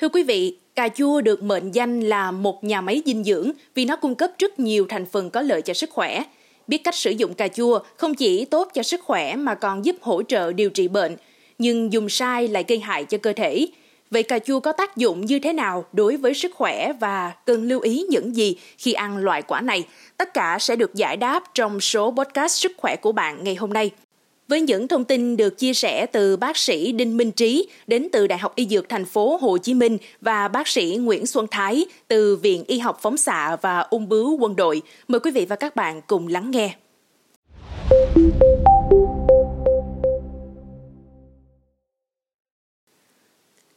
Thưa quý vị, cà chua được mệnh danh là một nhà máy dinh dưỡng vì nó cung cấp rất nhiều thành phần có lợi cho sức khỏe. Biết cách sử dụng cà chua không chỉ tốt cho sức khỏe mà còn giúp hỗ trợ điều trị bệnh, nhưng dùng sai lại gây hại cho cơ thể. Vậy cà chua có tác dụng như thế nào đối với sức khỏe và cần lưu ý những gì khi ăn loại quả này? Tất cả sẽ được giải đáp trong số podcast sức khỏe của bạn ngày hôm nay. Với những thông tin được chia sẻ từ bác sĩ Đinh Minh Trí đến từ Đại học Y Dược thành phố Hồ Chí Minh và bác sĩ Nguyễn Xuân Thái từ Viện Y học phóng xạ và ung bướu quân đội, mời quý vị và các bạn cùng lắng nghe.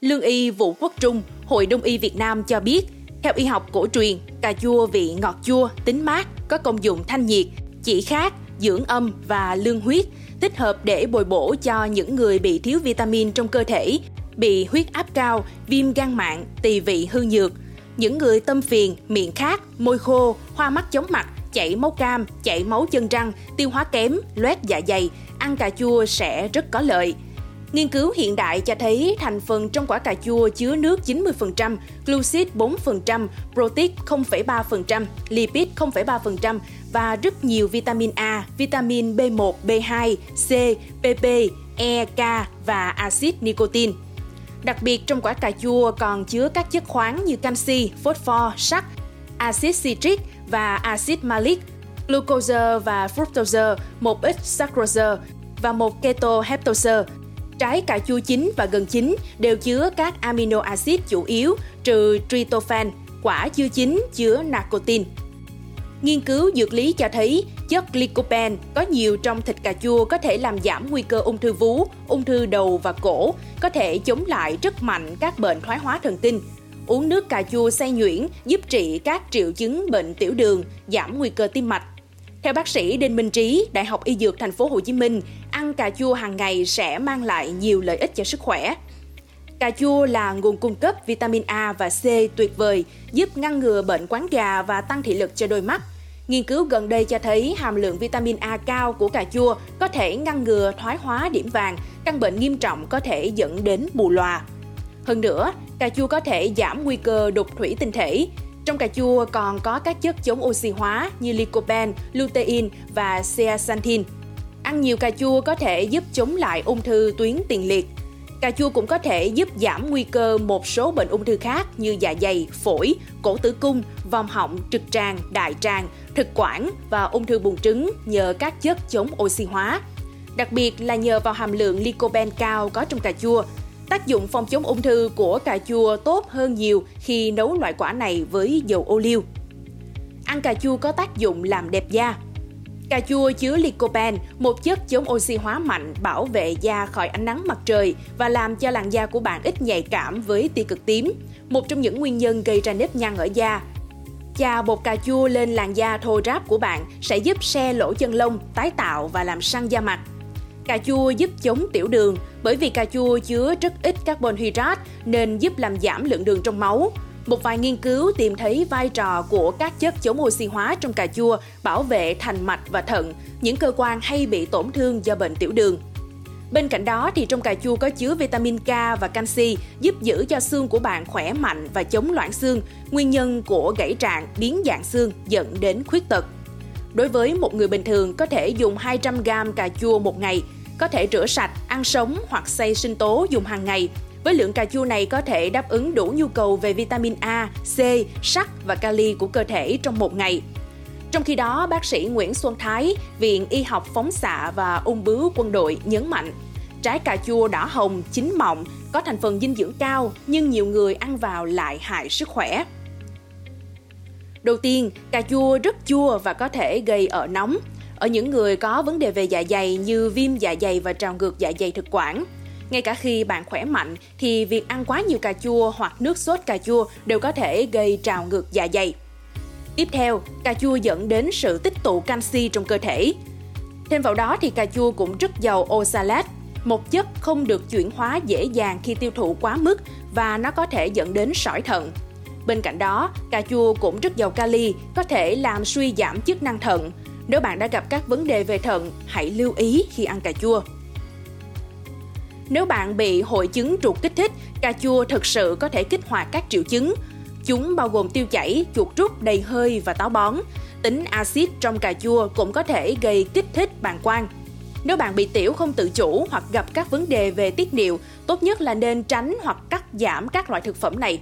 Lương y Vũ Quốc Trung, Hội Đông y Việt Nam cho biết, theo y học cổ truyền, cà chua vị ngọt chua, tính mát, có công dụng thanh nhiệt, chỉ khát, dưỡng âm và lương huyết, thích hợp để bồi bổ cho những người bị thiếu vitamin trong cơ thể, bị huyết áp cao, viêm gan mạng, tỳ vị hư nhược, những người tâm phiền, miệng khát, môi khô, hoa mắt chóng mặt, chảy máu cam, chảy máu chân răng, tiêu hóa kém, loét dạ dày, ăn cà chua sẽ rất có lợi. Nghiên cứu hiện đại cho thấy thành phần trong quả cà chua chứa nước 90%, glucid 4%, protein 0,3%, lipid 0,3% và rất nhiều vitamin A, vitamin B1, B2, C, PP, E, K và axit nicotine. Đặc biệt trong quả cà chua còn chứa các chất khoáng như canxi, phosphor, sắt, axit citric và axit malic, glucose và fructose, một ít saccharose và một ketoheptose Trái cà chua chín và gần chín đều chứa các amino acid chủ yếu trừ tryptophan, quả chưa chín chứa nicotine. Nghiên cứu dược lý cho thấy chất lycopene có nhiều trong thịt cà chua có thể làm giảm nguy cơ ung thư vú, ung thư đầu và cổ, có thể chống lại rất mạnh các bệnh thoái hóa thần kinh. Uống nước cà chua xay nhuyễn giúp trị các triệu chứng bệnh tiểu đường, giảm nguy cơ tim mạch. Theo bác sĩ Đinh Minh Trí, Đại học Y Dược Thành phố Hồ Chí Minh, ăn cà chua hàng ngày sẽ mang lại nhiều lợi ích cho sức khỏe. Cà chua là nguồn cung cấp vitamin A và C tuyệt vời, giúp ngăn ngừa bệnh quáng gà và tăng thị lực cho đôi mắt. Nghiên cứu gần đây cho thấy hàm lượng vitamin A cao của cà chua có thể ngăn ngừa thoái hóa điểm vàng, căn bệnh nghiêm trọng có thể dẫn đến mù lòa. Hơn nữa, cà chua có thể giảm nguy cơ đục thủy tinh thể, trong cà chua còn có các chất chống oxy hóa như lycopene, lutein và zeaxanthin. Ăn nhiều cà chua có thể giúp chống lại ung thư tuyến tiền liệt. Cà chua cũng có thể giúp giảm nguy cơ một số bệnh ung thư khác như dạ dày, phổi, cổ tử cung, vòng họng, trực tràng, đại tràng, thực quản và ung thư buồng trứng nhờ các chất chống oxy hóa. Đặc biệt là nhờ vào hàm lượng lycopene cao có trong cà chua, Tác dụng phòng chống ung thư của cà chua tốt hơn nhiều khi nấu loại quả này với dầu ô liu. Ăn cà chua có tác dụng làm đẹp da. Cà chua chứa lycopene, một chất chống oxy hóa mạnh bảo vệ da khỏi ánh nắng mặt trời và làm cho làn da của bạn ít nhạy cảm với tia cực tím, một trong những nguyên nhân gây ra nếp nhăn ở da. Chà bột cà chua lên làn da thô ráp của bạn sẽ giúp xe lỗ chân lông, tái tạo và làm săn da mặt. Cà chua giúp chống tiểu đường bởi vì cà chua chứa rất ít carbon hydrate nên giúp làm giảm lượng đường trong máu. Một vài nghiên cứu tìm thấy vai trò của các chất chống oxy hóa trong cà chua bảo vệ thành mạch và thận, những cơ quan hay bị tổn thương do bệnh tiểu đường. Bên cạnh đó thì trong cà chua có chứa vitamin K và canxi giúp giữ cho xương của bạn khỏe mạnh và chống loãng xương, nguyên nhân của gãy trạng, biến dạng xương dẫn đến khuyết tật. Đối với một người bình thường có thể dùng 200 g cà chua một ngày, có thể rửa sạch, ăn sống hoặc xay sinh tố dùng hàng ngày. Với lượng cà chua này có thể đáp ứng đủ nhu cầu về vitamin A, C, sắt và kali của cơ thể trong một ngày. Trong khi đó, bác sĩ Nguyễn Xuân Thái, Viện Y học phóng xạ và ung bướu quân đội nhấn mạnh, trái cà chua đỏ hồng, chín mọng, có thành phần dinh dưỡng cao nhưng nhiều người ăn vào lại hại sức khỏe. Đầu tiên, cà chua rất chua và có thể gây ở nóng. Ở những người có vấn đề về dạ dày như viêm dạ dày và trào ngược dạ dày thực quản, ngay cả khi bạn khỏe mạnh thì việc ăn quá nhiều cà chua hoặc nước sốt cà chua đều có thể gây trào ngược dạ dày. Tiếp theo, cà chua dẫn đến sự tích tụ canxi trong cơ thể. Thêm vào đó thì cà chua cũng rất giàu oxalat, một chất không được chuyển hóa dễ dàng khi tiêu thụ quá mức và nó có thể dẫn đến sỏi thận. Bên cạnh đó, cà chua cũng rất giàu kali, có thể làm suy giảm chức năng thận. Nếu bạn đã gặp các vấn đề về thận, hãy lưu ý khi ăn cà chua. Nếu bạn bị hội chứng ruột kích thích, cà chua thực sự có thể kích hoạt các triệu chứng. Chúng bao gồm tiêu chảy, chuột rút, đầy hơi và táo bón. Tính axit trong cà chua cũng có thể gây kích thích bàng quang. Nếu bạn bị tiểu không tự chủ hoặc gặp các vấn đề về tiết niệu, tốt nhất là nên tránh hoặc cắt giảm các loại thực phẩm này.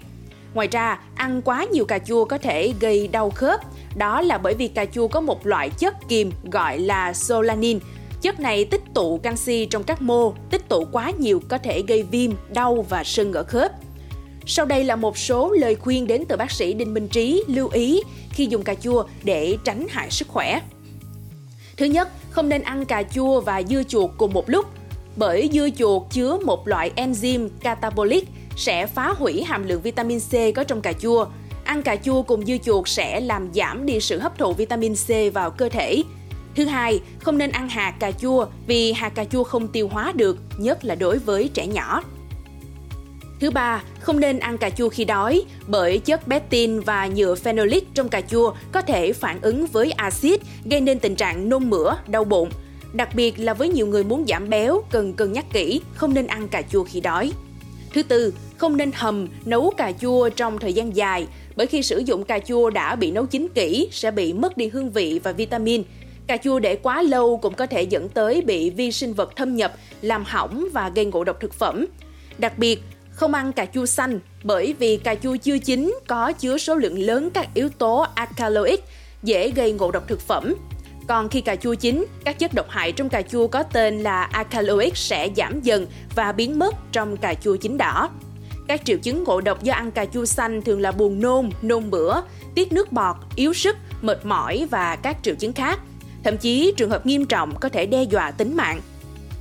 Ngoài ra, ăn quá nhiều cà chua có thể gây đau khớp. Đó là bởi vì cà chua có một loại chất kiềm gọi là solanin. Chất này tích tụ canxi trong các mô, tích tụ quá nhiều có thể gây viêm, đau và sưng ở khớp. Sau đây là một số lời khuyên đến từ bác sĩ Đinh Minh Trí lưu ý khi dùng cà chua để tránh hại sức khỏe. Thứ nhất, không nên ăn cà chua và dưa chuột cùng một lúc, bởi dưa chuột chứa một loại enzyme catabolic sẽ phá hủy hàm lượng vitamin C có trong cà chua. Ăn cà chua cùng dưa chuột sẽ làm giảm đi sự hấp thụ vitamin C vào cơ thể. Thứ hai, không nên ăn hạt cà chua vì hạt cà chua không tiêu hóa được, nhất là đối với trẻ nhỏ. Thứ ba, không nên ăn cà chua khi đói bởi chất betin và nhựa phenolic trong cà chua có thể phản ứng với axit gây nên tình trạng nôn mửa, đau bụng. Đặc biệt là với nhiều người muốn giảm béo, cần cân nhắc kỹ, không nên ăn cà chua khi đói. Thứ tư, không nên hầm, nấu cà chua trong thời gian dài, bởi khi sử dụng cà chua đã bị nấu chín kỹ sẽ bị mất đi hương vị và vitamin. Cà chua để quá lâu cũng có thể dẫn tới bị vi sinh vật thâm nhập, làm hỏng và gây ngộ độc thực phẩm. Đặc biệt, không ăn cà chua xanh bởi vì cà chua chưa chín có chứa số lượng lớn các yếu tố alkaloid dễ gây ngộ độc thực phẩm. Còn khi cà chua chín, các chất độc hại trong cà chua có tên là alkaloid sẽ giảm dần và biến mất trong cà chua chín đỏ. Các triệu chứng ngộ độc do ăn cà chua xanh thường là buồn nôn, nôn bữa, tiết nước bọt, yếu sức, mệt mỏi và các triệu chứng khác. Thậm chí trường hợp nghiêm trọng có thể đe dọa tính mạng.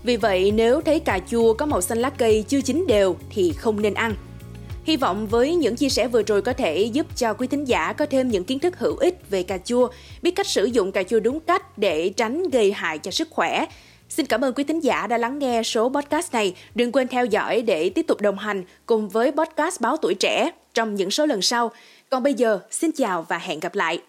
Vì vậy, nếu thấy cà chua có màu xanh lá cây chưa chín đều thì không nên ăn. Hy vọng với những chia sẻ vừa rồi có thể giúp cho quý thính giả có thêm những kiến thức hữu ích về cà chua, biết cách sử dụng cà chua đúng cách để tránh gây hại cho sức khỏe. Xin cảm ơn quý thính giả đã lắng nghe số podcast này. Đừng quên theo dõi để tiếp tục đồng hành cùng với podcast Báo Tuổi Trẻ trong những số lần sau. Còn bây giờ, xin chào và hẹn gặp lại.